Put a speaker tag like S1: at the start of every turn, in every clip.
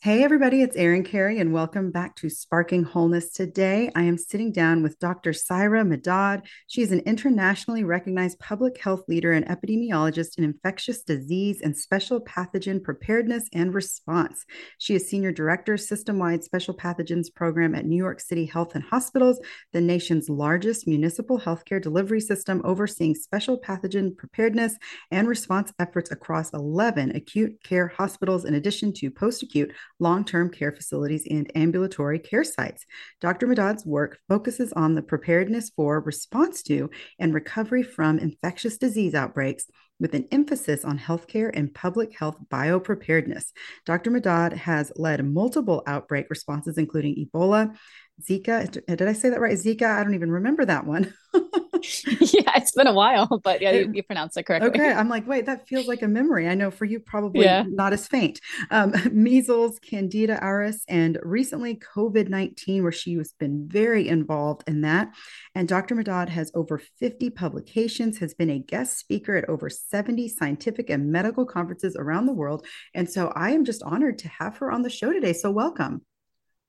S1: Hey, everybody, it's Erin Carey, and welcome back to Sparking Wholeness. Today, I am sitting down with Dr. Syra Madad. She is an internationally recognized public health leader and epidemiologist in infectious disease and special pathogen preparedness and response. She is Senior Director, System wide Special Pathogens Program at New York City Health and Hospitals, the nation's largest municipal healthcare delivery system, overseeing special pathogen preparedness and response efforts across 11 acute care hospitals, in addition to post acute long term care facilities, and ambulatory care sites. Dr. Madad's work focuses on the preparedness for, response to, and recovery from infectious disease outbreaks with an emphasis on healthcare and public health biopreparedness. Dr. Madad has led multiple outbreak responses, including Ebola, Zika. Did I say that right? Zika? I don't even remember that one.
S2: yeah, it's been a while, but yeah, you, you pronounced it correctly.
S1: Okay. I'm like, wait, that feels like a memory. I know for you, probably yeah. not as faint. Um, measles, Candida auris, and recently COVID 19, where she has been very involved in that. And Dr. Madad has over 50 publications, has been a guest speaker at over 70 scientific and medical conferences around the world. And so I am just honored to have her on the show today. So welcome.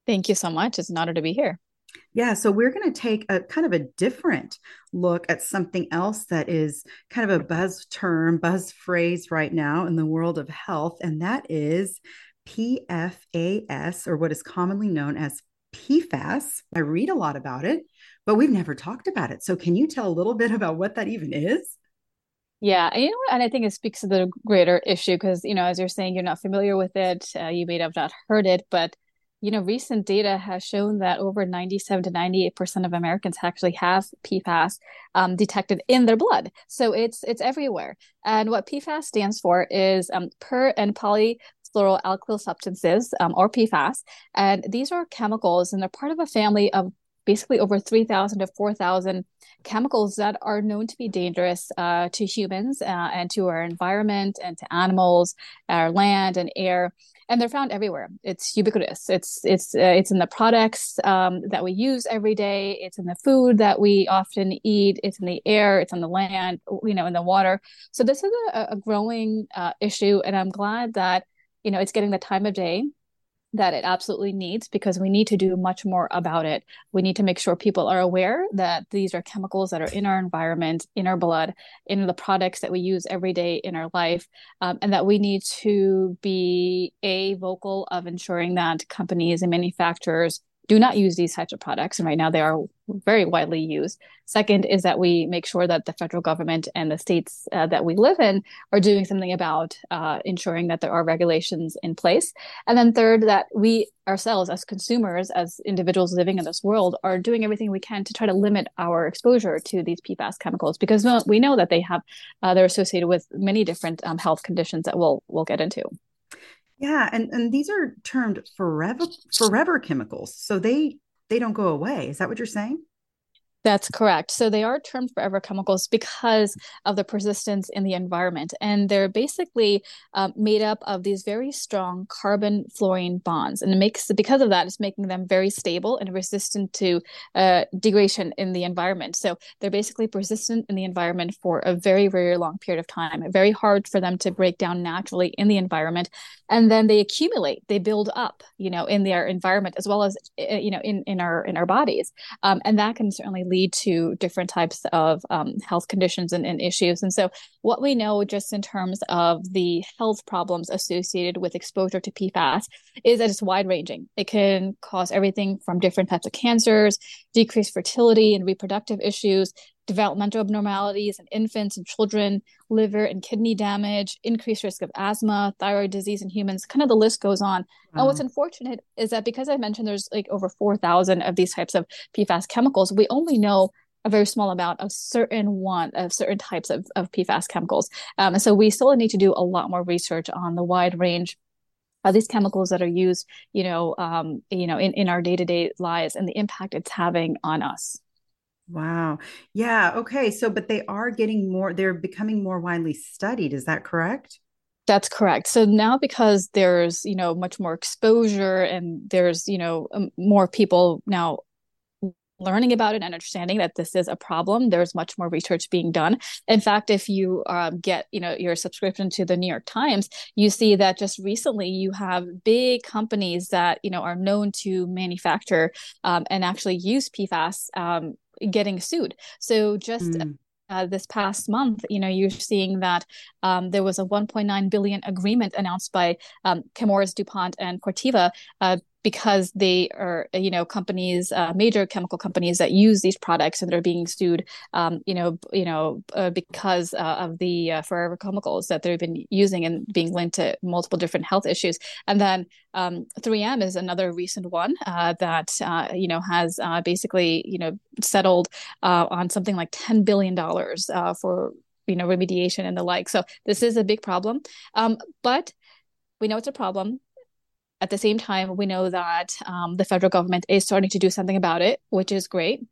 S2: Thank you so much. It's an honor to be here.
S1: Yeah, so we're going to take a kind of a different look at something else that is kind of a buzz term, buzz phrase right now in the world of health, and that is PFAS, or what is commonly known as PFAS. I read a lot about it, but we've never talked about it. So, can you tell a little bit about what that even is?
S2: Yeah, you know, and I think it speaks to the greater issue because, you know, as you're saying, you're not familiar with it, uh, you may have not heard it, but you know, recent data has shown that over 97 to 98% of Americans actually have PFAS um, detected in their blood. So it's it's everywhere. And what PFAS stands for is um, per and poly polyfluoroalkyl substances, um, or PFAS. And these are chemicals, and they're part of a family of basically over 3,000 to 4,000 chemicals that are known to be dangerous uh, to humans uh, and to our environment and to animals, our land and air and they're found everywhere. It's ubiquitous. It's it's uh, it's in the products um, that we use every day. It's in the food that we often eat. It's in the air. It's on the land. You know, in the water. So this is a, a growing uh, issue, and I'm glad that you know it's getting the time of day that it absolutely needs because we need to do much more about it. We need to make sure people are aware that these are chemicals that are in our environment, in our blood, in the products that we use every day in our life, um, and that we need to be a vocal of ensuring that companies and manufacturers do not use these types of products. And right now they are very widely used. Second is that we make sure that the federal government and the states uh, that we live in are doing something about uh, ensuring that there are regulations in place. And then third, that we ourselves as consumers, as individuals living in this world, are doing everything we can to try to limit our exposure to these PFAS chemicals because we know that they have uh, they're associated with many different um, health conditions that we'll we'll get into.
S1: Yeah, and and these are termed forever forever chemicals. So they they don't go away. Is that what you're saying?
S2: That's correct. So they are termed forever chemicals because of the persistence in the environment. And they're basically um, made up of these very strong carbon fluorine bonds. And it makes, because of that, it's making them very stable and resistant to uh, degradation in the environment. So they're basically persistent in the environment for a very, very long period of time. Very hard for them to break down naturally in the environment. And then they accumulate, they build up, you know, in their environment as well as, uh, you know, in, in our in our bodies. Um, and that can certainly lead to different types of um, health conditions and, and, issues. And so, what we know just in terms of the health problems associated with exposure to PFAS is that it's wide ranging. It can cause everything from different types of cancers, decreased fertility and reproductive issues, developmental abnormalities in infants and children, liver and kidney damage, increased risk of asthma, thyroid disease in humans. Kind of the list goes on. Wow. And what's unfortunate is that because I mentioned there's like over 4,000 of these types of PFAS chemicals, we only know a very small amount of certain one of certain types of, of PFAS chemicals. Um, and so we still need to do a lot more research on the wide range of these chemicals that are used, you know, um, you know, in, in our day-to-day lives and the impact it's having on us.
S1: Wow. Yeah. Okay. So, but they are getting more, they're becoming more widely studied. Is that correct?
S2: That's correct. So now because there's, you know, much more exposure and there's, you know, um, more people now learning about it and understanding that this is a problem there's much more research being done in fact if you um, get you know your subscription to the new york times you see that just recently you have big companies that you know are known to manufacture um, and actually use pfas um, getting sued. So just mm. uh, this past month, you know, you're seeing that um, there was a 1.9 billion agreement announced by um, Chemours, DuPont, and Corteva uh, because they are you know companies uh, major chemical companies that use these products and they're being sued um, you know you know uh, because uh, of the uh, forever chemicals that they've been using and being linked to multiple different health issues. And then um, 3M is another recent one uh, that uh, you know has basically you know settled on something like 10 billion dollars for you know remediation and the like. So this is a big problem. Um, but we know it's a problem at the same time, we know that um, the federal government is starting to do something about it, which is great.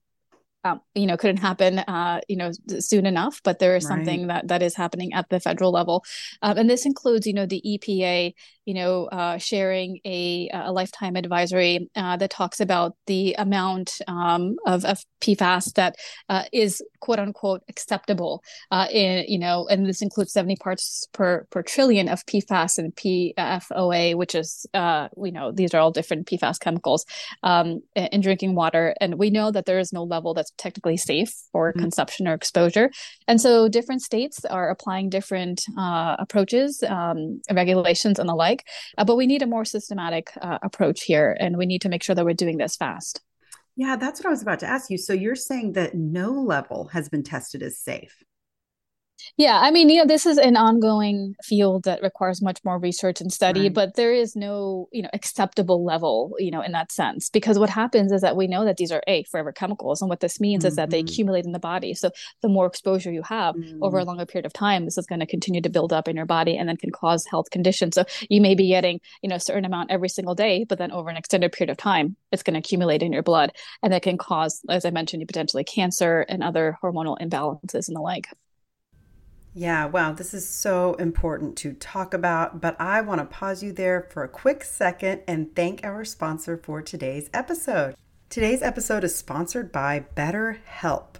S2: Um, you know, couldn't happen, uh, you know, soon enough, but there is right. something that that is happening at the federal level, um, and this includes, you know, the EPA you know, uh, sharing a, a lifetime advisory uh, that talks about the amount um, of, of PFAS that uh, is quote unquote acceptable uh, in, you know, and this includes 70 parts per, per trillion of PFOS and PFOA, which is, uh, you know, these are all different PFAS chemicals um, in drinking water. And we know that there is no level that's technically safe for mm-hmm. consumption or exposure. And so different states are applying different uh, approaches, um, regulations, and the like Uh, but we need a more systematic uh, approach here, and we need to make sure that we're doing this fast.
S1: Yeah, that's what I was about to ask you. So you're saying that no level has been tested as safe.
S2: Yeah, I mean, you know, this is an ongoing field that requires much more research and study, right. but there is no, you know, acceptable level, you know, in that sense. Because what happens is that we know that these are a forever chemicals, and what this means mm-hmm. is that they mm-hmm. accumulate in the body. So the more exposure you have mm-hmm. over a mm. longer period of time, this is going to continue to build up in your body and then can cause health conditions. So you may be getting, you know, a certain amount every single day, but then over an extended period of time, it's going to accumulate in your blood, and that can cause, as I mentioned, you potentially cancer and other hormonal imbalances and the like.
S1: Yeah, wow, this is so important to talk about, but I want to pause you there for a quick second and thank our sponsor for today's episode. Today's episode is sponsored by BetterHelp.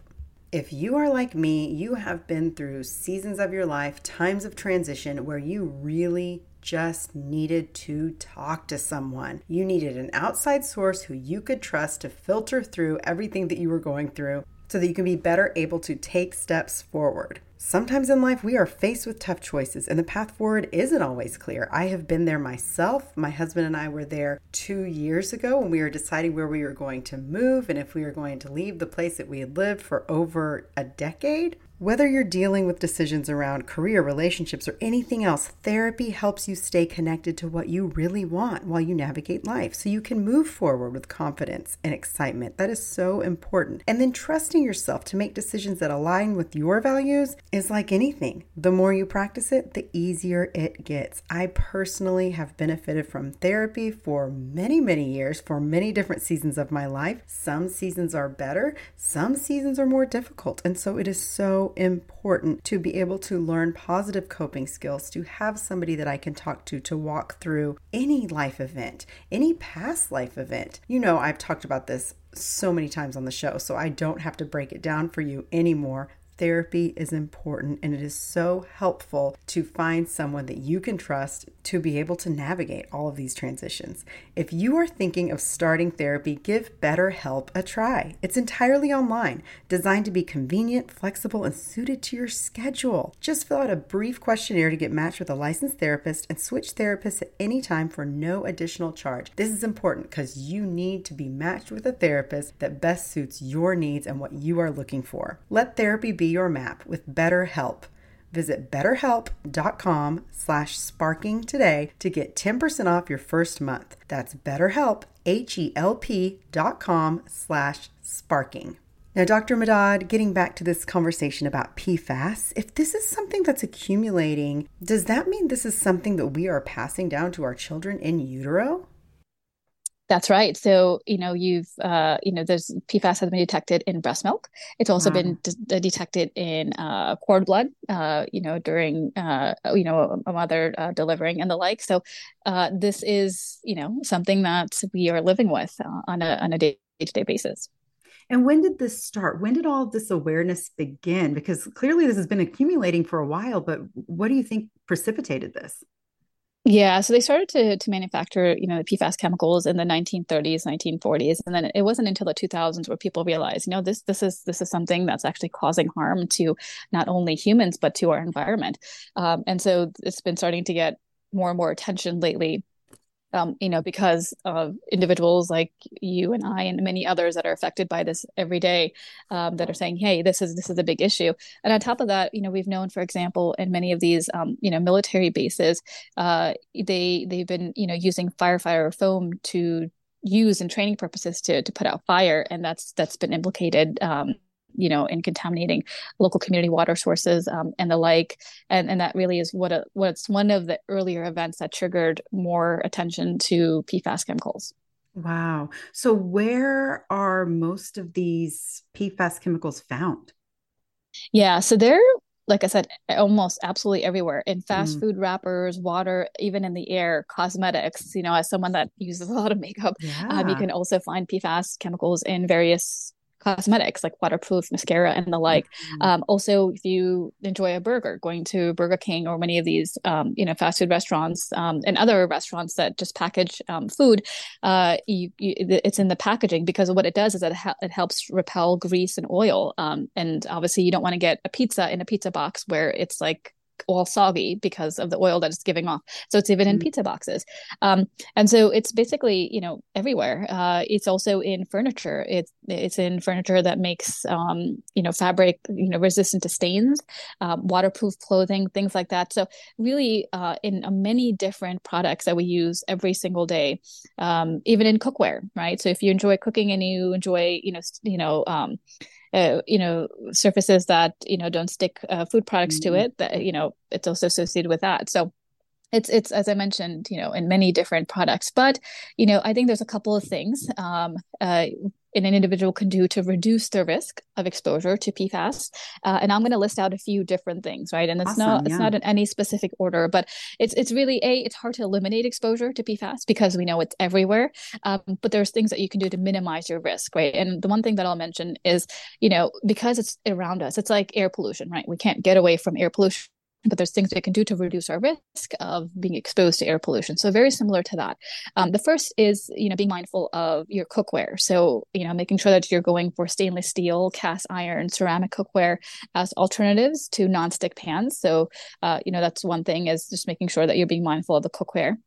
S1: If you are like me, you have been through seasons of your life, times of transition where you really just needed to talk to someone. You needed an outside source who you could trust to filter through everything that you were going through so that you can be better able to take steps forward. Sometimes in life, we are faced with tough choices, and the path forward isn't always clear. I have been there myself. My husband and I were there two years ago when we were deciding where we were going to move and if we were going to leave the place that we had lived for over a decade. Whether you're dealing with decisions around career, relationships, or anything else, therapy helps you stay connected to what you really want while you navigate life so you can move forward with confidence and excitement. That is so important. And then trusting yourself to make decisions that align with your values is like anything. The more you practice it, the easier it gets. I personally have benefited from therapy for many, many years, for many different seasons of my life. Some seasons are better, some seasons are more difficult. And so it is so important to be able to learn positive coping skills, to have somebody that I can talk to to walk through any life event, any past life event. You know, I've talked about this so many times on the show, so I don't have to break it down for you anymore therapy is important and it is so helpful to find someone that you can trust to be able to navigate all of these transitions. If you are thinking of starting therapy, give BetterHelp a try. It's entirely online, designed to be convenient, flexible, and suited to your schedule. Just fill out a brief questionnaire to get matched with a licensed therapist and switch therapists at any time for no additional charge. This is important because you need to be matched with a therapist that best suits your needs and what you are looking for. Let therapy be your map with BetterHelp. Visit betterhelp.com slash sparking today to get 10% off your first month. That's betterhelp, H-E-L-P dot com slash sparking. Now, Dr. Madad, getting back to this conversation about PFAS, if this is something that's accumulating, does that mean this is something that we are passing down to our children in utero?
S2: That's right. So, you know, you've, uh, you know, there's PFAS has been detected in breast milk. It's also wow. been de- detected in uh, cord blood, uh, you know, during, uh, you know, a, mother uh, delivering and the like. So, uh, this is, you know, something that we are living with uh, on a on a day to day basis.
S1: And when did this start? When did all of this awareness begin? Because clearly this has been accumulating for a while, but what do you think precipitated this?
S2: Yeah, so they started to to manufacture, you know, the PFAS chemicals in the 1930s, 1940s, and then it wasn't until the 2000s where people realized, you know, this this is this is something that's actually causing harm to not only humans but to our environment. Um, and so it's been starting to get more and more attention lately um, you know, because of individuals like you and I and many others that are affected by this every day, um, that are saying, "Hey, this is this is a big issue." And on top of that, you know, we've known, for example, in many of these, um, you know, military bases, uh, they they've been, you know, using firefighter foam to use in training purposes to to put out fire, and that's that's been implicated um, you know, in contaminating local community water sources um, and the like. And and that really is what a, what's one of the earlier events that triggered more attention to PFAS chemicals.
S1: Wow. So where are most of these PFAS chemicals found?
S2: Yeah, so they're like I said, almost absolutely everywhere in fast mm. food wrappers, water, even in the air, cosmetics. You know, as someone that uses a lot of makeup, yeah. um, you can also find PFAS chemicals in various cosmetics like waterproof mascara and the like. Mm-hmm. Um, also, if you enjoy a burger, going to Burger King or many of these, um, you know, fast food restaurants um, and other restaurants that just package um, food, uh, you, you, it's in the packaging because what it does is that it, it helps repel grease and oil. Um, and obviously, you don't want to get a pizza in a pizza box where it's like all soggy because of the oil that it's giving off. So it's even in mm-hmm. pizza boxes. Um, and so it's basically, you know, everywhere. Uh, it's also in furniture. It's it's in furniture that makes, um, you know, fabric, you know, resistant to stains, um, waterproof clothing, things like that. So really, uh, in uh, many different products that we use every single day, um, even in cookware, right? So if you enjoy cooking and you enjoy, you know, you know, um, uh, you know surfaces that you know don't stick uh, food products mm-hmm. to it that you know it's also associated with that so it's it's as i mentioned you know in many different products but you know i think there's a couple of things um, uh, an individual can do to reduce their risk of exposure to PFAS. Uh, and I'm going to list out a few different things, right? And it's awesome, not yeah. it's not in any specific order, but it's it's really a it's hard to eliminate exposure to PFAS because we know it's everywhere. Um, but there's things that you can do to minimize your risk, right? And the one thing that I'll mention is, you know, because it's around us, it's like air pollution, right? We can't get away from air pollution but there's things we can do to reduce our risk of being exposed to air pollution. So very similar to that. Um, the first is you know being mindful of your cookware. So you know making sure that you're going for stainless steel, cast iron, ceramic cookware as alternatives to nonstick pans. So uh, you know that's one thing is just making sure that you're being mindful of the cookware.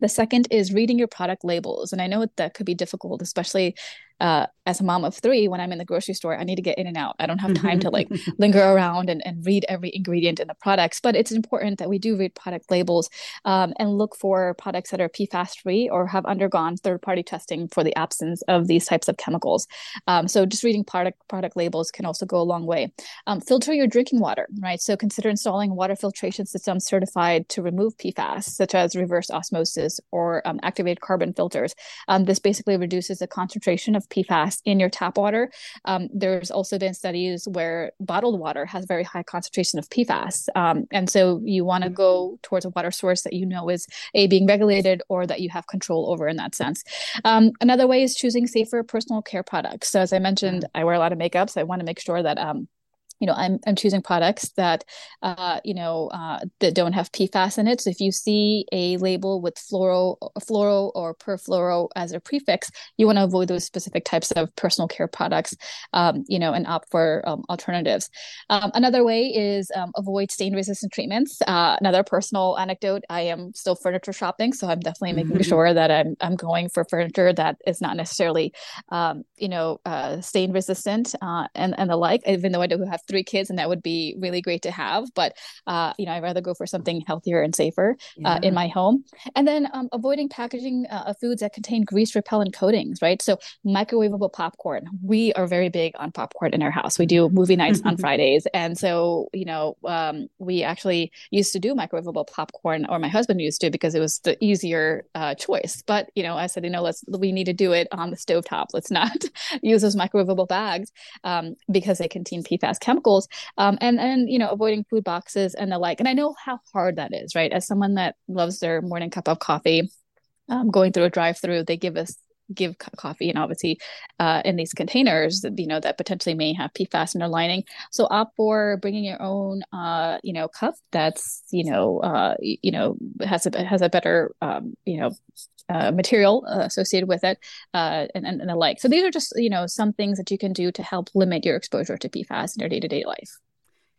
S2: The second is reading your product labels. And I know that could be difficult, especially uh, as a mom of three, when I'm in the grocery store, I need to get in and out. I don't have time to like linger around and, and read every ingredient in the products. But it's important that we do read product labels um, and look for products that are PFAS free or have undergone third party testing for the absence of these types of chemicals. Um, so just reading product product labels can also go a long way. Um, filter your drinking water, right? So consider installing water filtration systems certified to remove PFAS, such as reverse osmosis or um, activated carbon filters. Um, this basically reduces the concentration of PFAS in your tap water. Um, there's also been studies where bottled water has very high concentration of PFAS. Um, and so you want to go towards a water source that you know is a being regulated or that you have control over in that sense. Um, another way is choosing safer personal care products. So as I mentioned, I wear a lot of makeup, so I want to make sure that um, you know, I'm I'm choosing products that, uh, you know, uh, that don't have PFAS in it. So if you see a label with fluoro, fluoro or perfluoro as a prefix, you want to avoid those specific types of personal care products, um, you know, and opt for um, alternatives. Um, another way is um, avoid stain-resistant treatments. Uh, another personal anecdote: I am still furniture shopping, so I'm definitely making mm-hmm. sure that I'm I'm going for furniture that is not necessarily, um, you know, uh, stain resistant uh, and and the like. Even though I do have three kids, and that would be really great to have. But uh, you know, I'd rather go for something healthier and safer yeah. uh, in my home. And then um, avoiding packaging uh, of foods that contain grease repellent coatings, right? So microwavable popcorn. We are very big on popcorn in our house. We do movie nights on Fridays, and so you know, um, we actually used to do microwavable popcorn, or my husband used to because it was the easier uh, choice. But you know, I said, you know, let's we need to do it on the stove top. Let's not use those microwavable bags um, because they contain PFAS chemicals. Um, and and you know, avoiding food boxes and the like. And I know how hard that is, right? As someone that loves their morning cup of coffee, um, going through a drive-through, they give us give coffee and obviously uh, in these containers you know that potentially may have pfas in their lining. So opt for bringing your own uh, you know cup that's you know uh, you know has a has a better um, you know uh, material uh, associated with it uh, and, and, and the like. So these are just you know some things that you can do to help limit your exposure to pfas in your day-to-day life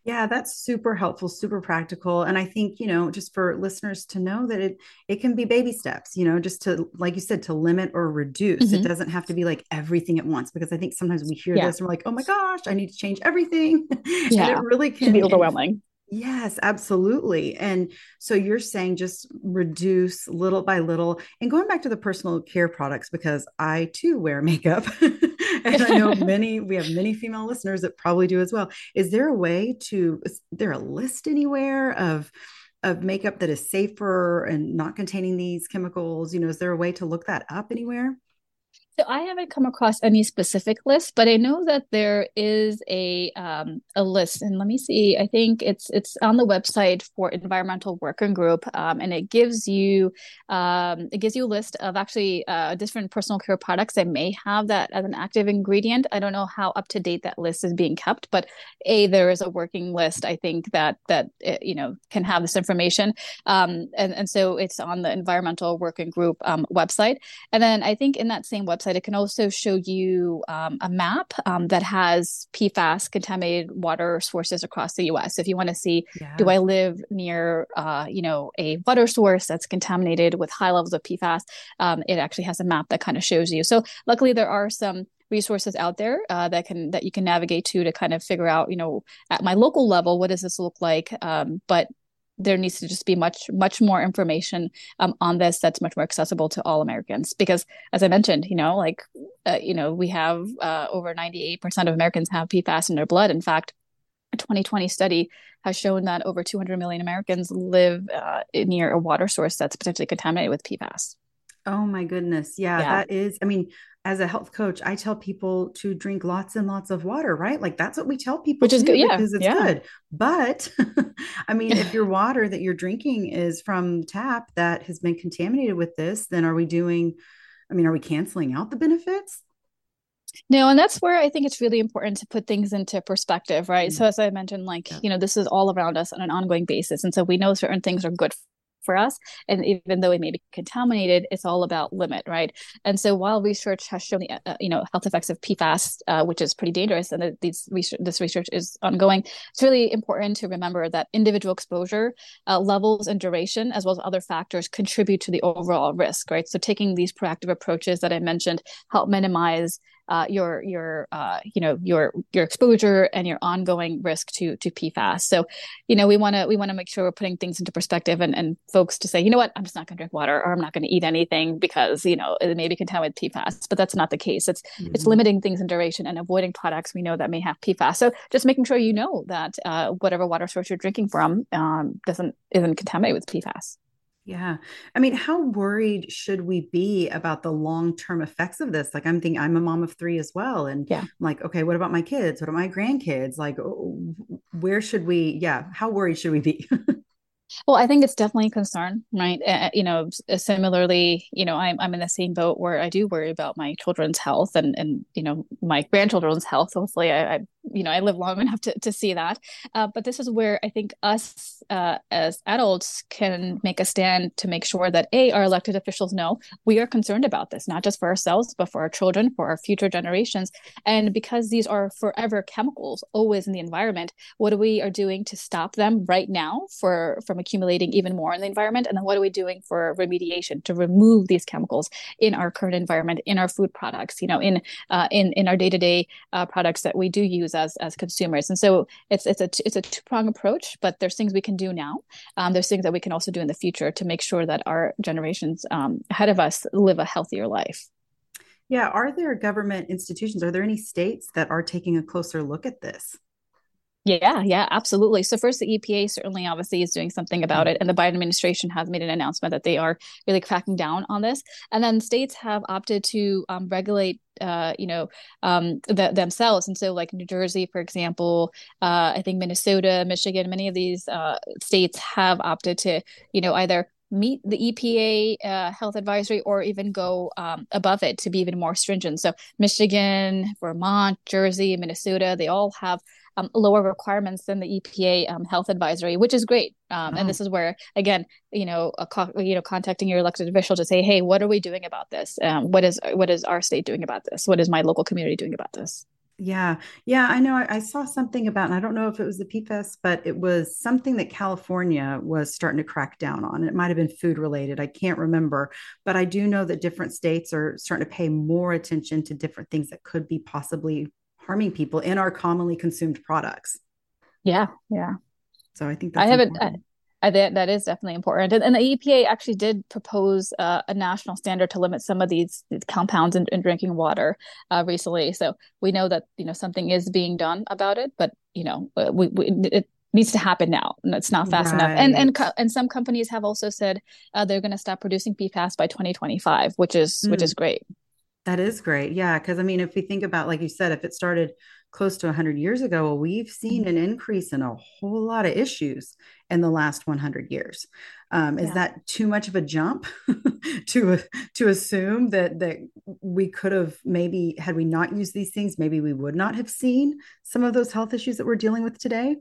S1: yeah, that's super helpful, super practical. And I think, you know, just for listeners to know that it it can be baby steps, you know, just to like you said, to limit or reduce. Mm-hmm. It doesn't have to be like everything at once because I think sometimes we hear yeah. this and we're like, oh my gosh, I need to change everything.
S2: Yeah. and it really can, can be overwhelming.
S1: Yes, absolutely. And so you're saying just reduce little by little and going back to the personal care products because I too wear makeup. and I know many, we have many female listeners that probably do as well. Is there a way to, is there a list anywhere of, of makeup that is safer and not containing these chemicals? You know, is there a way to look that up anywhere?
S2: So I haven't come across any specific list, but I know that there is a um, a list, and let me see. I think it's it's on the website for Environmental Working Group, um, and it gives you um, it gives you a list of actually uh, different personal care products that may have that as an active ingredient. I don't know how up to date that list is being kept, but a there is a working list. I think that that it, you know can have this information, um, and and so it's on the Environmental Working Group um, website, and then I think in that same website website, it can also show you um, a map um, that has PFAS contaminated water sources across the U.S. So if you want to see, yeah. do I live near, uh, you know, a water source that's contaminated with high levels of PFAS? Um, it actually has a map that kind of shows you. So luckily, there are some resources out there uh, that can that you can navigate to to kind of figure out, you know, at my local level, what does this look like? Um, but there needs to just be much much more information um, on this that's much more accessible to all americans. Because as i mentioned you know like uh, you know we have uh, over 98% of americans have pfas in their blood. In fact a 2020 study has shown that over 200 million americans live uh, near a water source that's potentially contaminated with pfas
S1: Oh my goodness. Yeah, yeah, that is, I mean, as a health coach, I tell people to drink lots and lots of water, right? Like that's what we tell people
S2: Which is good. Yeah.
S1: Because it's
S2: yeah.
S1: good. But I mean, if your water that you're drinking is from tap that has been contaminated with this, then are we doing, I mean, are we canceling out the benefits?
S2: No, and that's where I think it's really important to put things into perspective, right? Mm-hmm. So as I mentioned, like, yeah. you know, this is all around us on an ongoing basis. And so we know certain things are good for us. And even though it may be contaminated, it's all about limit, right? And so while research has shown the uh, you know health effects of PFAS, uh, which is pretty dangerous, and that these research, this research is ongoing, it's really important to remember that individual exposure uh, levels and duration, as well as other factors, contribute to the overall risk, right? So taking these proactive approaches that I mentioned help minimize uh, your your uh, you know your your exposure and your ongoing risk to to PFAS. So, you know, we want to we want to make sure we're putting things into perspective and and folks to say, you know what, I'm just not going to drink water or I'm not going to eat anything because you know it may be contaminated with PFAS. But that's not the case. It's mm-hmm. it's limiting things in duration and avoiding products we know that may have PFAS. So just making sure you know that uh, whatever water source you're drinking from um, doesn't isn't contaminated with PFAS.
S1: Yeah. I mean, how worried should we be about the long-term effects of this? Like I'm thinking I'm a mom of 3 as well and yeah. I'm like, okay, what about my kids? What about my grandkids? Like where should we yeah, how worried should we be?
S2: Well, I think it's definitely a concern, right? Uh, you know, similarly, you know, I'm I'm in the same boat where I do worry about my children's health and and you know my grandchildren's health. Hopefully, I, I you know I live long enough to to see that. Uh, but this is where I think us uh, as adults can make a stand to make sure that a our elected officials know we are concerned about this, not just for ourselves, but for our children, for our future generations, and because these are forever chemicals, always in the environment. What we are doing to stop them right now for from accumulating even more in the environment, and then what are we doing for remediation to remove these chemicals in our current environment, in our food products, you know, in uh, in in our day to day products that we do use as as consumers. And so it's it's a it's a two prong approach, but there's things we can do now. Um, there's things that we can also do in the future to make sure that our generations um, ahead of us live a healthier life.
S1: Yeah, are there government institutions? Are there any states that are taking a closer look at this?
S2: Yeah, yeah, absolutely. So first, the EPA certainly, obviously, is doing something about it, and the Biden administration has made an announcement that they are really cracking down on this. And then states have opted to um, regulate, uh, you know, um, the, themselves. And so, like New Jersey, for example, uh, I think Minnesota, Michigan, many of these uh, states have opted to, you know, either meet the EPA uh, health advisory or even go um, above it to be even more stringent. So Michigan, Vermont, Jersey, Minnesota, they all have um, lower requirements than the EPA um, health advisory, which is great. Um, oh. And this is where, again, you know, co- you know, contacting your elected official to say, hey, what are we doing about this? Um, what is what is our state doing about this? What is my local community doing about this?
S1: Yeah, yeah, I know. I, I, saw something about, and I don't know if it was the PFAS, but it was something that California was starting to crack down on. It might have been food related. I can't remember, but I do know that different states are starting to pay more attention to different things that could be possibly harming people in our commonly consumed products.
S2: Yeah, yeah.
S1: So I think
S2: I haven't. I, I, that is definitely important, and, and, the EPA actually did propose uh, a national standard to limit some of these, these compounds in, in, drinking water uh, recently. So we know that you know something is being done about it, but you know uh, we, we it needs to happen now, and it's not fast right. enough. And and co- and some companies have also said uh, they're going to stop producing PFAS by 2025, which is mm. which is great.
S1: That is great. Yeah. Cause I mean, if we think about, like you said, if it started close to 100 years ago, well, we've seen mm-hmm. an increase in a whole lot of issues in the last 100 years. Um, is yeah. that too much of a jump to to assume that that we could have maybe had we not used these things, maybe we would not have seen some of those health issues that we're dealing with today?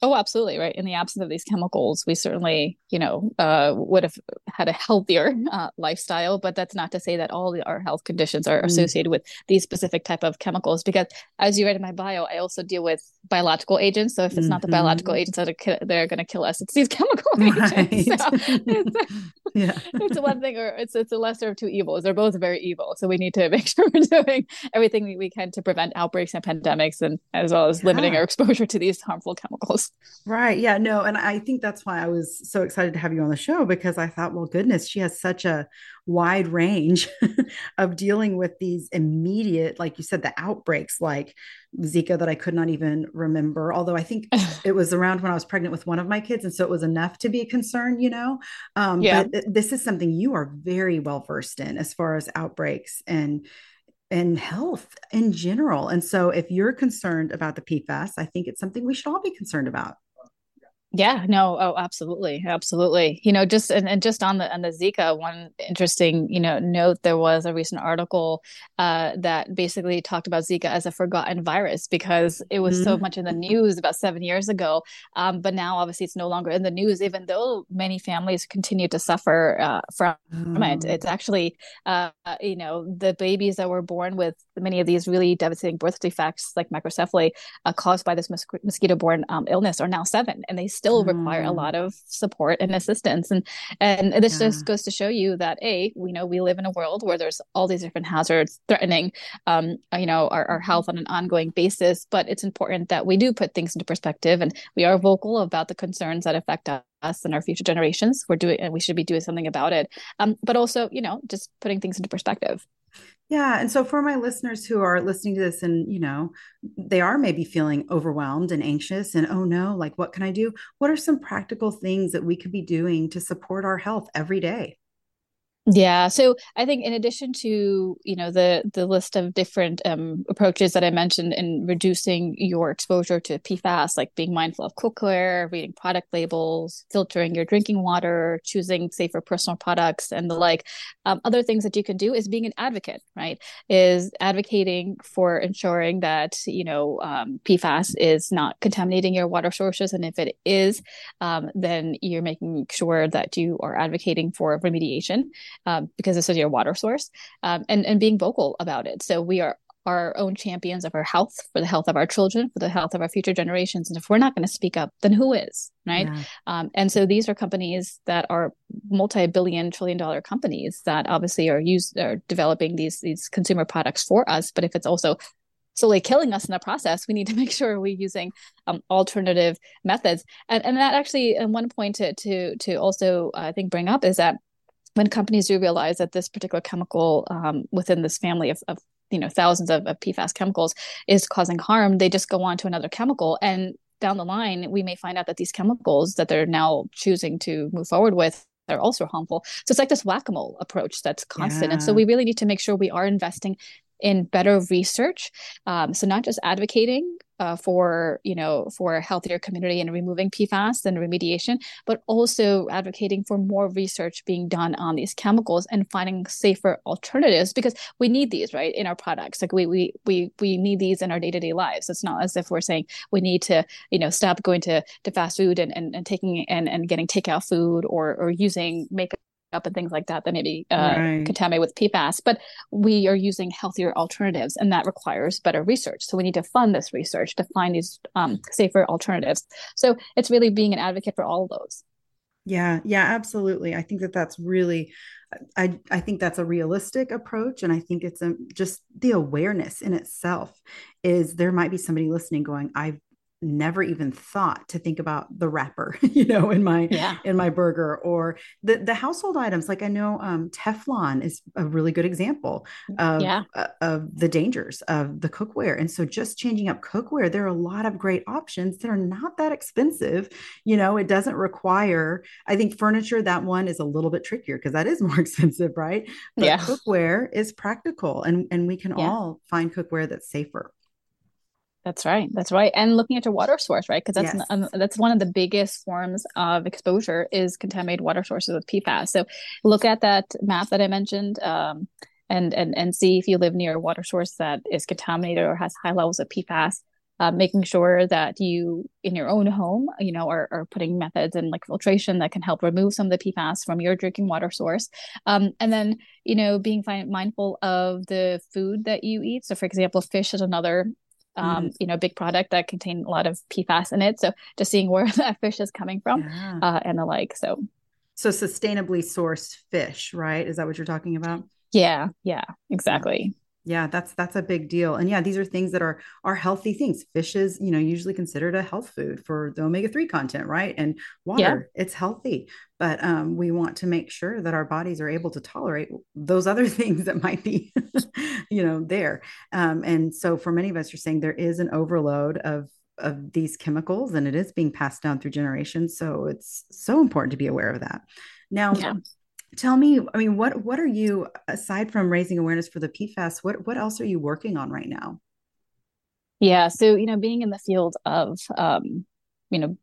S2: Oh, absolutely. Right. In the absence of these chemicals, we certainly, you know, uh, would have had a healthier uh, lifestyle. But that's not to say that all the, our health conditions are mm. associated with these specific type of chemicals. Because as you read in my bio, I also deal with biological agents. So if it's mm-hmm. not the biological mm-hmm. agents that are ki- they're going to kill us, it's these chemical right. agents. So it's, yeah. it's one thing, or it's it's a lesser of two evils. They're both very evil. So we need to make sure we're doing everything we, we can to prevent outbreaks and pandemics, and as well as yeah. limiting our exposure to these harmful chemicals.
S1: Right. Yeah. No. And I think that's why I was so excited to have you on the show because I thought, well, goodness, she has such a wide range of dealing with these immediate, like you said, the outbreaks like Zika that I could not even remember. Although I think it was around when I was pregnant with one of my kids. And so it was enough to be a concern, you know? Um, yeah. But this is something you are very well versed in as far as outbreaks and and health in general. And so if you're concerned about the PFAS, I think it's something we should all be concerned about.
S2: Yeah, no, oh, absolutely, absolutely. You know, just and, and just on the on the Zika, one interesting, you know, note there was a recent article uh, that basically talked about Zika as a forgotten virus because it was mm-hmm. so much in the news about seven years ago, um, but now obviously it's no longer in the news, even though many families continue to suffer uh, from mm. it. It's actually, uh, you know, the babies that were born with many of these really devastating birth defects, like microcephaly, uh, caused by this mos- mosquito-borne um, illness, are now seven, and they still mm. require a lot of support and assistance. And and this yeah. just goes to show you that a we know we live in a world where there's all these different hazards threatening, um, you know, our, our health on an ongoing basis. But it's important that we do put things into perspective, and we are vocal about the concerns that affect us and our future generations. We're doing, and we should be doing something about it. Um, but also, you know, just putting things into perspective.
S1: Yeah. And so for my listeners who are listening to this and, you know, they are maybe feeling overwhelmed and anxious and, oh no, like what can I do? What are some practical things that we could be doing to support our health every day?
S2: Yeah, so I think in addition to you know the the list of different um, approaches that I mentioned in reducing your exposure to PFAS, like being mindful of cookware, reading product labels, filtering your drinking water, choosing safer personal products, and the like, um, other things that you can do is being an advocate, right? Is advocating for ensuring that you know um, PFAS is not contaminating your water sources, and if it is, um, then you're making sure that you are advocating for remediation um, because this is your water source, um, and and being vocal about it. So we are our own champions of our health, for the health of our children, for the health of our future generations. And if we're not going to speak up, then who is, right? Yeah. Um, and so these are companies that are multi-billion, trillion-dollar companies that obviously are used are developing these these consumer products for us. But if it's also slowly killing us in the process. We need to make sure we're using um, alternative methods. And and that actually, and one point to to to also uh, I think bring up is that when companies do realize that this particular chemical um, within this family of, of you know thousands of, of PFAS chemicals is causing harm, they just go on to another chemical and down the line we may find out that these chemicals that they're now choosing to move forward with are also harmful. So it's like this whack-a-mole approach that's constant. Yeah. And so we really need to make sure we are investing in better research. Um, so not just advocating uh, for you know for a healthier community and removing PFAS and remediation, but also advocating for more research being done on these chemicals and finding safer alternatives because we need these right in our products. Like we we we we need these in our day to day lives. It's not as if we're saying we need to you know stop going to to fast food and and, and taking and and getting takeout food or or using makeup up and things like that that may be uh, right. contaminated with PFAS. But we are using healthier alternatives, and that requires better research. So we need to fund this research to find these um, safer alternatives. So it's really being an advocate for all of those.
S1: Yeah, yeah, absolutely. I think that that's really, I I think that's a realistic approach, and I think it's a, just the awareness in itself is there might be somebody listening going, I've never even thought to think about the wrapper you know in my yeah. in my burger or the the household items like i know um, teflon is a really good example of yeah. uh, of the dangers of the cookware and so just changing up cookware there are a lot of great options that are not that expensive you know it doesn't require i think furniture that one is a little bit trickier because that is more expensive right but yeah. cookware is practical and and we can yeah. all find cookware that's safer
S2: that's right. That's right. And looking at your water source, right? Because that's yes. um, that's one of the biggest forms of exposure is contaminated water sources with PFAS. So look at that map that I mentioned, um, and and and see if you live near a water source that is contaminated or has high levels of PFAS. Uh, making sure that you in your own home you know are, are putting methods in like filtration that can help remove some of the pfas from your drinking water source um, and then you know being mindful of the food that you eat so for example fish is another um, mm. you know, big product that contain a lot of PFAS in it. So just seeing where that fish is coming from yeah. uh, and the like. So,
S1: so sustainably sourced fish, right? Is that what you're talking about?
S2: Yeah, yeah, exactly
S1: yeah that's that's a big deal and yeah these are things that are are healthy things. Fish is you know usually considered a health food for the omega-3 content right and water yeah. it's healthy but um, we want to make sure that our bodies are able to tolerate those other things that might be you know there um, and so for many of us you're saying there is an overload of of these chemicals and it is being passed down through generations so it's so important to be aware of that. Now yeah tell me i mean what what are you aside from raising awareness for the pfas what what else are you working on right now
S2: yeah so you know being in the field of um you know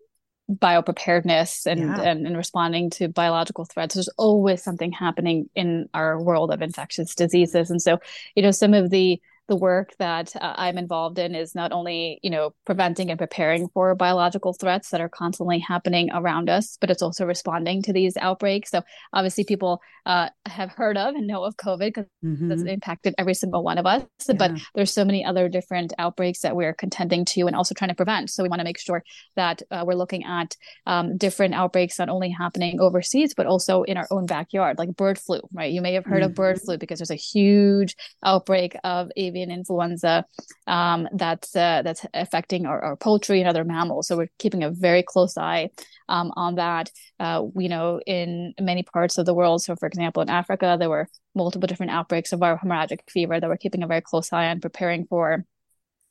S2: biopreparedness and, yeah. and and responding to biological threats there's always something happening in our world of infectious diseases and so you know some of the the work that uh, I'm involved in is not only, you know, preventing and preparing for biological threats that are constantly happening around us, but it's also responding to these outbreaks. So obviously, people uh, have heard of and know of COVID because mm-hmm. it's impacted every single one of us. Yeah. But there's so many other different outbreaks that we're contending to and also trying to prevent. So we want to make sure that uh, we're looking at um, different outbreaks not only happening overseas but also in our own backyard, like bird flu. Right? You may have heard mm-hmm. of bird flu because there's a huge outbreak of avian avian influenza um, that's uh, that's affecting our, our, poultry and other mammals. So we're keeping a very close eye um, on that. Uh, we know in many parts of the world. So, for example, in Africa, there were multiple different outbreaks of viral hemorrhagic fever that we're keeping a very close eye on, preparing for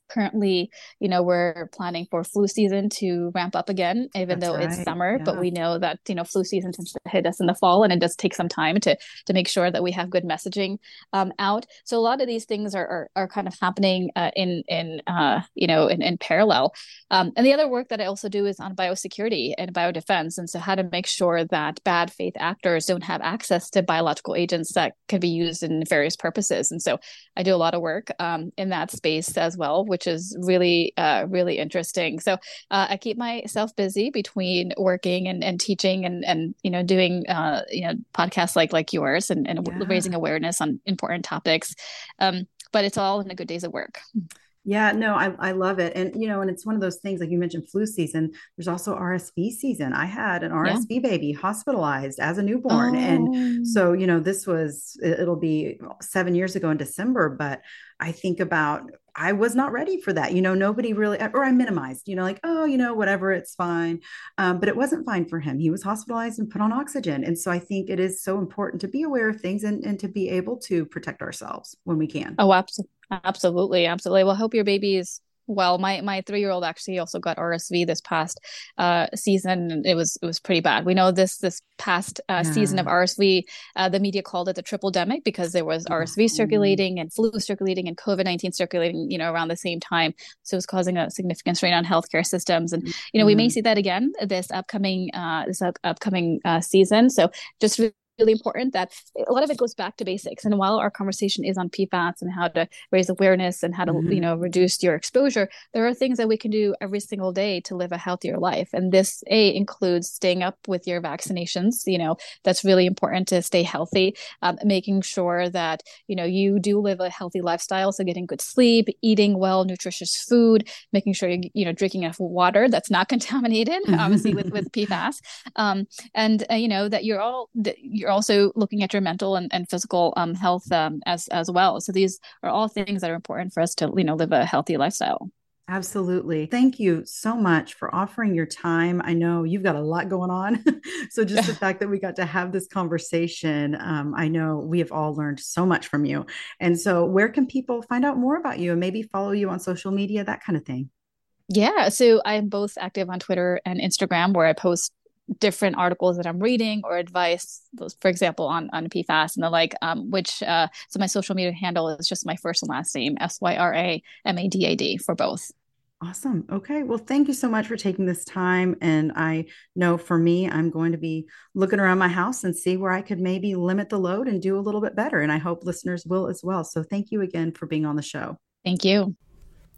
S2: currently you know we're planning for flu season to ramp up again even That's though right. it's summer yeah. but we know that you know flu season tends to hit us in the fall and it does take some time to to make sure that we have good messaging um, out so a lot of these things are are, are kind of happening uh, in in uh, you know in, in parallel um, and the other work that i also do is on biosecurity and biodefense and so how to make sure that bad faith actors don't have access to biological agents that can be used in various purposes and so i do a lot of work um, in that space as well which is really uh, really interesting. So uh, I keep myself busy between working and, and teaching and and you know doing uh, you know podcasts like like yours and, and yeah. raising awareness on important topics. Um, but it's all in the good days of work.
S1: Yeah, no, I, I love it. And, you know, and it's one of those things, like you mentioned, flu season, there's also RSV season. I had an RSV yeah. baby hospitalized as a newborn. Oh. And so, you know, this was, it'll be seven years ago in December, but I think about, I was not ready for that. You know, nobody really, or I minimized, you know, like, oh, you know, whatever, it's fine. Um, but it wasn't fine for him. He was hospitalized and put on oxygen. And so I think it is so important to be aware of things and, and to be able to protect ourselves when we can.
S2: Oh, absolutely. Absolutely, absolutely. Well, hope your baby is well. My my three year old actually also got RSV this past uh, season, and it was it was pretty bad. We know this this past uh, yeah. season of RSV, uh, the media called it the triple demic because there was RSV circulating and flu circulating and COVID nineteen circulating, you know, around the same time. So it was causing a significant strain on healthcare systems, and you know we may mm-hmm. see that again this upcoming uh, this up- upcoming uh, season. So just really important that a lot of it goes back to basics. And while our conversation is on PFAS and how to raise awareness and how to, mm-hmm. you know, reduce your exposure, there are things that we can do every single day to live a healthier life. And this A includes staying up with your vaccinations. You know, that's really important to stay healthy, um, making sure that, you know, you do live a healthy lifestyle. So getting good sleep, eating well, nutritious food, making sure you, you know, drinking enough water that's not contaminated, obviously with, with PFAS. Um, and, uh, you know, that you're all, that you're you're also looking at your mental and, and physical um, health um, as as well. So these are all things that are important for us to you know live a healthy lifestyle.
S1: Absolutely. Thank you so much for offering your time. I know you've got a lot going on. so, just the fact that we got to have this conversation, um, I know we have all learned so much from you. And so, where can people find out more about you and maybe follow you on social media, that kind of thing?
S2: Yeah. So, I'm both active on Twitter and Instagram where I post different articles that I'm reading or advice, for example, on on PFAS and the like. Um, which uh, so my social media handle is just my first and last name, S Y R A M A D A D, for both.
S1: Awesome. Okay. Well, thank you so much for taking this time. And I know for me, I'm going to be looking around my house and see where I could maybe limit the load and do a little bit better. And I hope listeners will as well. So thank you again for being on the show.
S2: Thank you.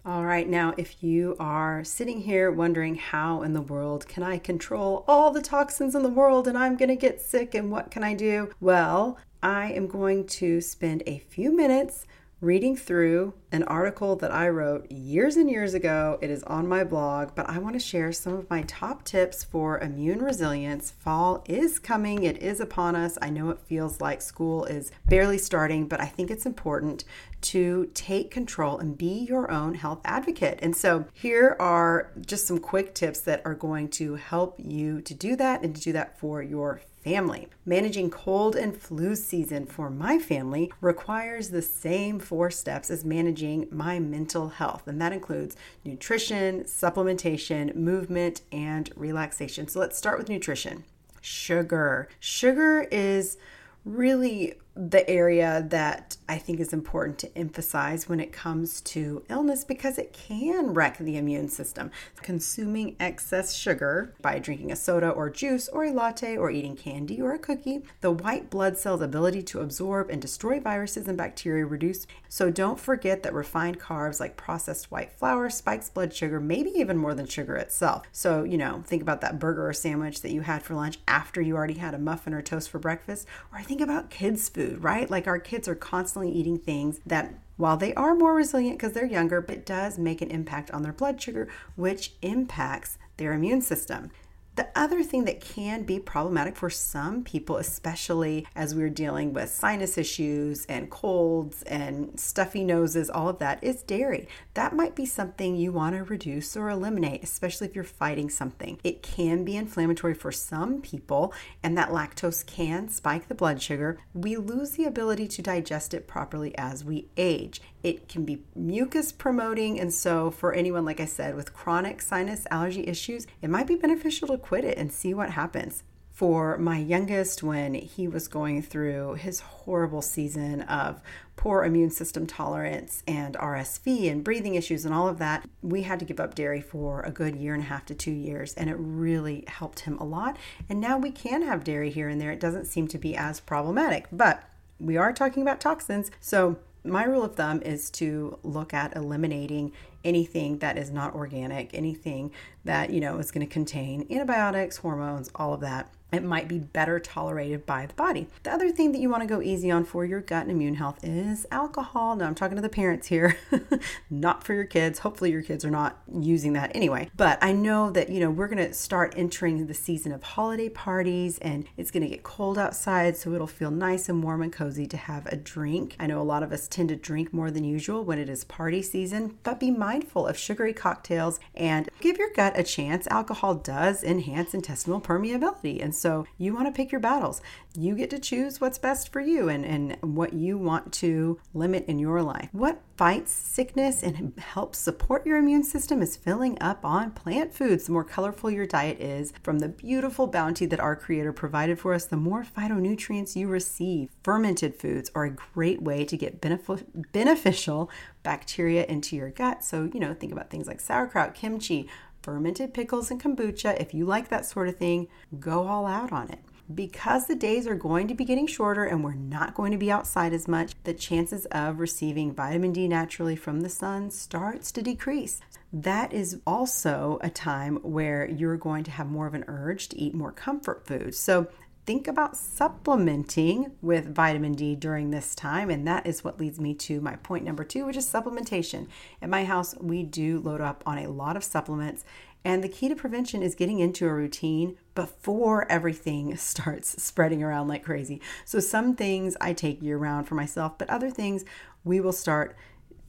S1: All right, now if you are sitting here wondering how in the world can I control all the toxins in the world and I'm going to get sick and what can I do? Well, I am going to spend a few minutes reading through an article that I wrote years and years ago. It is on my blog, but I want to share some of my top tips for immune resilience. Fall is coming, it is upon us. I know it feels like school is barely starting, but I think it's important to take control and be your own health advocate. And so, here are just some quick tips that are going to help you to do that and to do that for your family. Managing cold and flu season for my family requires the same four steps as managing my mental health, and that includes nutrition, supplementation, movement, and relaxation. So let's start with nutrition. Sugar. Sugar is really the area that I think is important to emphasize when it comes to illness because it can wreck the immune system. Consuming excess sugar by drinking a soda or juice or a latte or eating candy or a cookie, the white blood cell's ability to absorb and destroy viruses and bacteria reduce. So don't forget that refined carbs like processed white flour spikes blood sugar, maybe even more than sugar itself. So, you know, think about that burger or sandwich that you had for lunch after you already had a muffin or toast for breakfast, or think about kids' food food, right? Like our kids are constantly eating things that while they are more resilient because they're younger, but does make an impact on their blood sugar, which impacts their immune system. The other thing that can be problematic for some people, especially as we're dealing with sinus issues and colds and stuffy noses, all of that, is dairy. That might be something you want to reduce or eliminate, especially if you're fighting something. It can be inflammatory for some people, and that lactose can spike the blood sugar. We lose the ability to digest it properly as we age. It can be mucus promoting, and so for anyone, like I said, with chronic sinus allergy issues, it might be beneficial to quit it and see what happens. For my youngest, when he was going through his horrible season of poor immune system tolerance and RSV and breathing issues and all of that, we had to give up dairy for a good year and a half to two years, and it really helped him a lot. And now we can have dairy here and there. It doesn't seem to be as problematic, but we are talking about toxins. So, my rule of thumb is to look at eliminating anything that is not organic, anything that, you know, is going to contain antibiotics, hormones, all of that it might be better tolerated by the body. The other thing that you want to go easy on for your gut and immune health is alcohol. Now, I'm talking to the parents here, not for your kids. Hopefully, your kids are not using that anyway. But I know that, you know, we're going to start entering the season of holiday parties and it's going to get cold outside, so it'll feel nice and warm and cozy to have a drink. I know a lot of us tend to drink more than usual when it is party season, but be mindful of sugary cocktails and give your gut a chance. Alcohol does enhance intestinal permeability. And so you want to pick your battles. You get to choose what's best for you and, and what you want to limit in your life. What fights sickness and helps support your immune system is filling up on plant foods. The more colorful your diet is, from the beautiful bounty that our Creator provided for us, the more phytonutrients you receive. Fermented foods are a great way to get benef- beneficial bacteria into your gut. So, you know, think about things like sauerkraut, kimchi, fermented pickles and kombucha. If you like that sort of thing, go all out on it. Because the days are going to be getting shorter and we're not going to be outside as much, the chances of receiving vitamin D naturally from the sun starts to decrease. That is also a time where you're going to have more of an urge to eat more comfort food. So think about supplementing with vitamin D during this time. And that is what leads me to my point number two, which is supplementation. At my house, we do load up on a lot of supplements. And the key to prevention is getting into a routine before everything starts spreading around like crazy. So, some things I take year round for myself, but other things we will start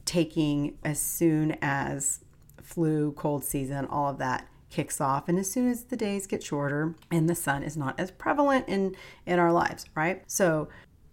S1: taking as soon as flu, cold season, all of that kicks off. And as soon as the days get shorter and the sun is not as prevalent in in our lives right? So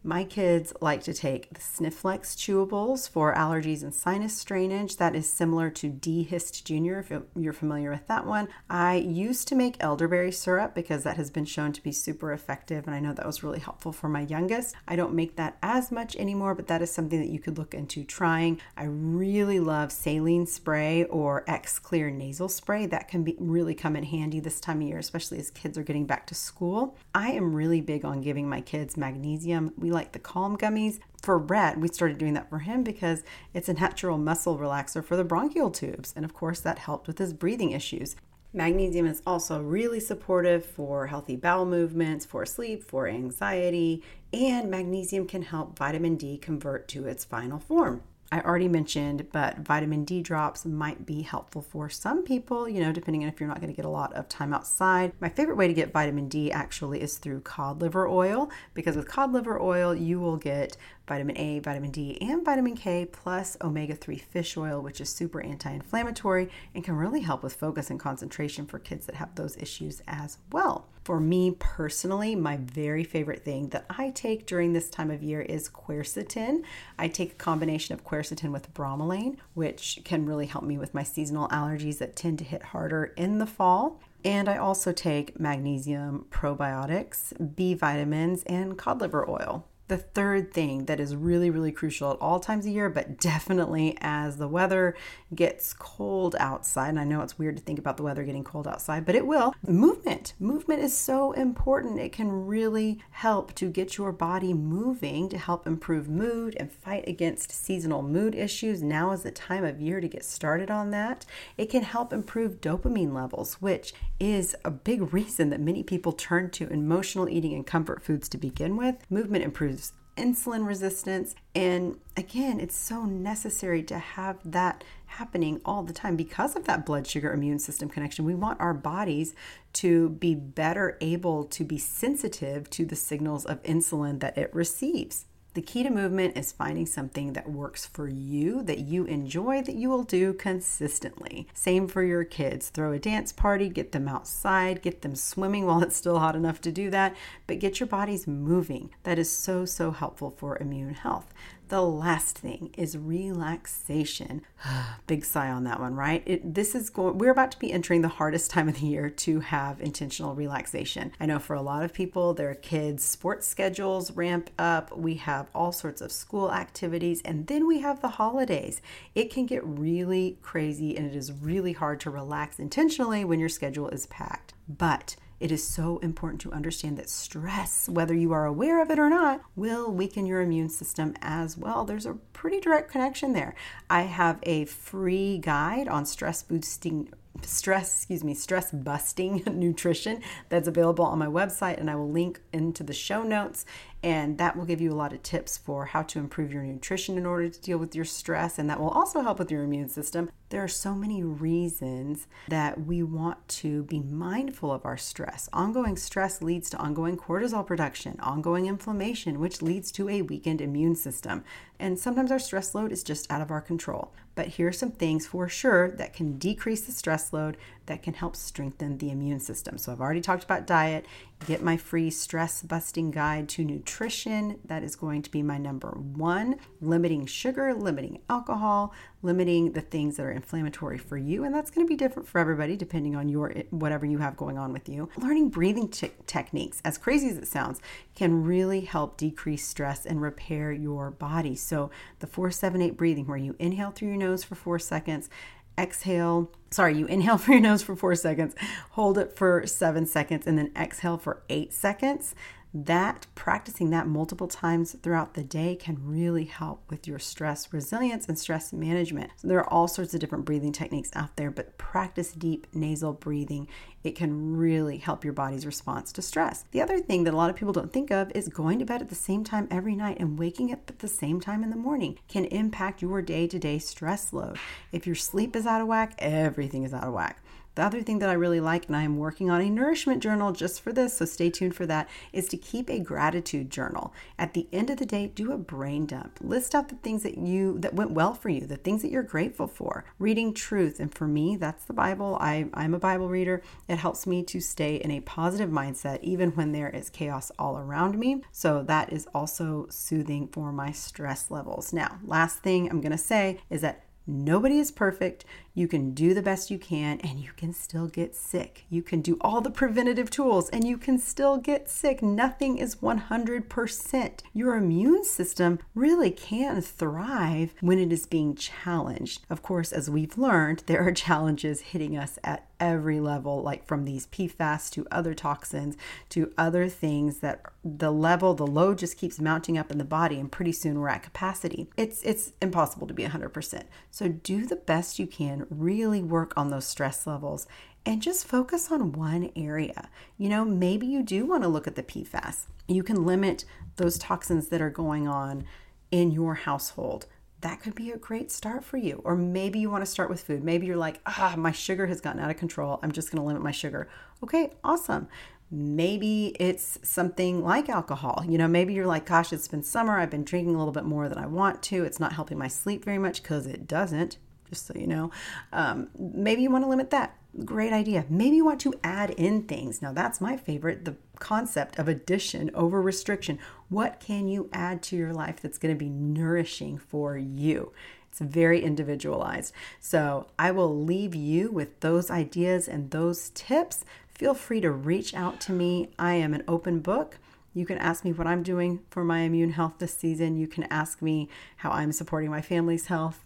S1: my kids like to take the Snifflex chewables for allergies and sinus drainage. That is similar to D-Hist Junior, if you're familiar with that one. I used to make elderberry syrup because that has been shown to be super effective, and I know that was really helpful for my youngest. I don't make that as much anymore, but that is something that you could look into trying. I really love saline spray or X Clear nasal spray. That can be really come in handy this time of year, especially as kids are getting back to school. I am really big on giving my kids magnesium. We like the Calm gummies. For Brett, we started doing that for him because it's a natural muscle relaxer for the bronchial tubes. And of course, that helped with his breathing issues. Magnesium is also really supportive for healthy bowel movements, for sleep, for anxiety, and magnesium can help vitamin D convert to its final form. I already mentioned, but vitamin D drops might be helpful for some people, you know, depending on if you're not going to get a lot of time outside. My favorite way to get vitamin D actually is through cod liver oil because with cod liver oil, you will get vitamin A, vitamin D, and vitamin K, plus omega 3 fish oil, which is super anti inflammatory and can really help with focus and concentration for kids that have those issues as well. For me personally, my very favorite thing that I take during this time of year is quercetin. I take a combination of quercetin with bromelain, which can really help me with my seasonal allergies that tend to hit harder in the fall. And I also take magnesium probiotics, B vitamins, and cod liver oil. The third thing that is really, really crucial at all times of year, but definitely as the weather gets cold outside, and I know it's weird to think about the weather getting cold outside, but it will. Movement. Movement is so important. It can really help to get your body moving to help improve mood and fight against seasonal mood issues. Now is the time of year to get started on that. It can help improve dopamine levels, which is a big reason that many people turn to emotional eating and comfort foods to begin with. Movement improves insulin resistance. And again, it's so necessary to have that happening all the time because of that blood sugar immune system connection. We want our bodies to be better able to be sensitive to the signals of insulin that it receives. The key to movement is finding something that works for you, that you enjoy, that you will do consistently. Same for your kids. Throw a dance party, get them outside, get them swimming while it's still hot enough to do that, but get your bodies moving. That is so, so helpful for immune health. The last thing is relaxation. Big sigh on that one, right? It, this is going, we're about to be entering the hardest time of the year to have intentional relaxation. I know for a lot of people, their kids' sports schedules ramp up. We have all sorts of school activities, and then we have the holidays. It can get really crazy, and it is really hard to relax intentionally when your schedule is packed. But It is so important to understand that stress, whether you are aware of it or not, will weaken your immune system as well. There's a pretty direct connection there. I have a free guide on stress boosting stress, excuse me, stress busting nutrition that's available on my website and I will link into the show notes and that will give you a lot of tips for how to improve your nutrition in order to deal with your stress and that will also help with your immune system. There are so many reasons that we want to be mindful of our stress. Ongoing stress leads to ongoing cortisol production, ongoing inflammation, which leads to a weakened immune system. And sometimes our stress load is just out of our control. But here are some things for sure that can decrease the stress load that can help strengthen the immune system. So I've already talked about diet. Get my free stress busting guide to nutrition. That is going to be my number one. Limiting sugar, limiting alcohol, limiting the things that are inflammatory for you. And that's going to be different for everybody depending on your whatever you have going on with you. Learning breathing t- techniques, as crazy as it sounds, can really help decrease stress and repair your body. So the 478 breathing, where you inhale through your nose for four seconds exhale. Sorry, you inhale through your nose for four seconds, hold it for seven seconds, and then exhale for eight seconds that practicing that multiple times throughout the day can really help with your stress resilience and stress management. So there are all sorts of different breathing techniques out there, but practice deep nasal breathing. It can really help your body's response to stress. The other thing that a lot of people don't think of is going to bed at the same time every night and waking up at the same time in the morning can impact your day to day stress load. If your sleep is out of whack, everything is out of whack. The other thing that I really like, and I am working on a nourishment journal just for this, so stay tuned for that, is to keep a gratitude journal. At the end of the day, do a brain dump. List out the things that you that went well for you, the things that you're grateful for. Reading truth, and for me, that's the Bible. I, I'm a Bible reader. It helps me to stay in a positive mindset even when there is chaos all around me. So that is also soothing for my stress levels. Now, last thing I'm gonna say is that Nobody is perfect. You can do the best you can and you can still get sick. You can do all the preventative tools and you can still get sick. Nothing is 100%. Your immune system really can thrive when it is being challenged. Of course, as we've learned, there are challenges hitting us at every level, like from these PFAS to other toxins to other things that the level, the load just keeps mounting up in the body, and pretty soon we're at capacity. It's it's impossible to be 100%. So do the best you can really work on those stress levels and just focus on one area. You know, maybe you do want to look at the PFAS. You can limit those toxins that are going on in your household. That could be a great start for you. Or maybe you want to start with food. Maybe you're like, ah, my sugar has gotten out of control. I'm just going to limit my sugar. Okay, awesome. Maybe it's something like alcohol. You know, maybe you're like, gosh, it's been summer. I've been drinking a little bit more than I want to. It's not helping my sleep very much because it doesn't just so you know. Um, maybe you want to limit that. Great idea. Maybe you want to add in things. Now, that's my favorite the concept of addition over restriction. What can you add to your life that's going to be nourishing for you? It's very individualized. So, I will leave you with those ideas and those tips. Feel free to reach out to me. I am an open book. You can ask me what I'm doing for my immune health this season. You can ask me how I'm supporting my family's health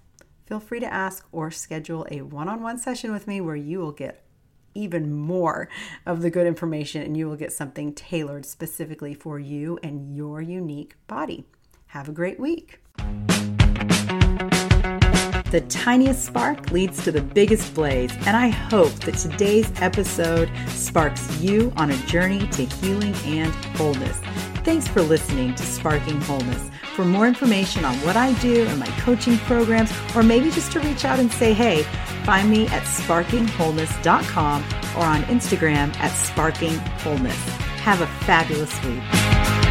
S1: feel free to ask or schedule a one on one session with me where you will get even more of the good information and you will get something tailored specifically for you and your unique body. Have a great week. The tiniest spark leads to the biggest blaze, and I hope that today's episode sparks you on a journey to healing and wholeness. Thanks for listening to Sparking Wholeness. For more information on what I do and my coaching programs, or maybe just to reach out and say hey, find me at sparkingwholeness.com or on Instagram at sparkingwholeness. Have a fabulous week.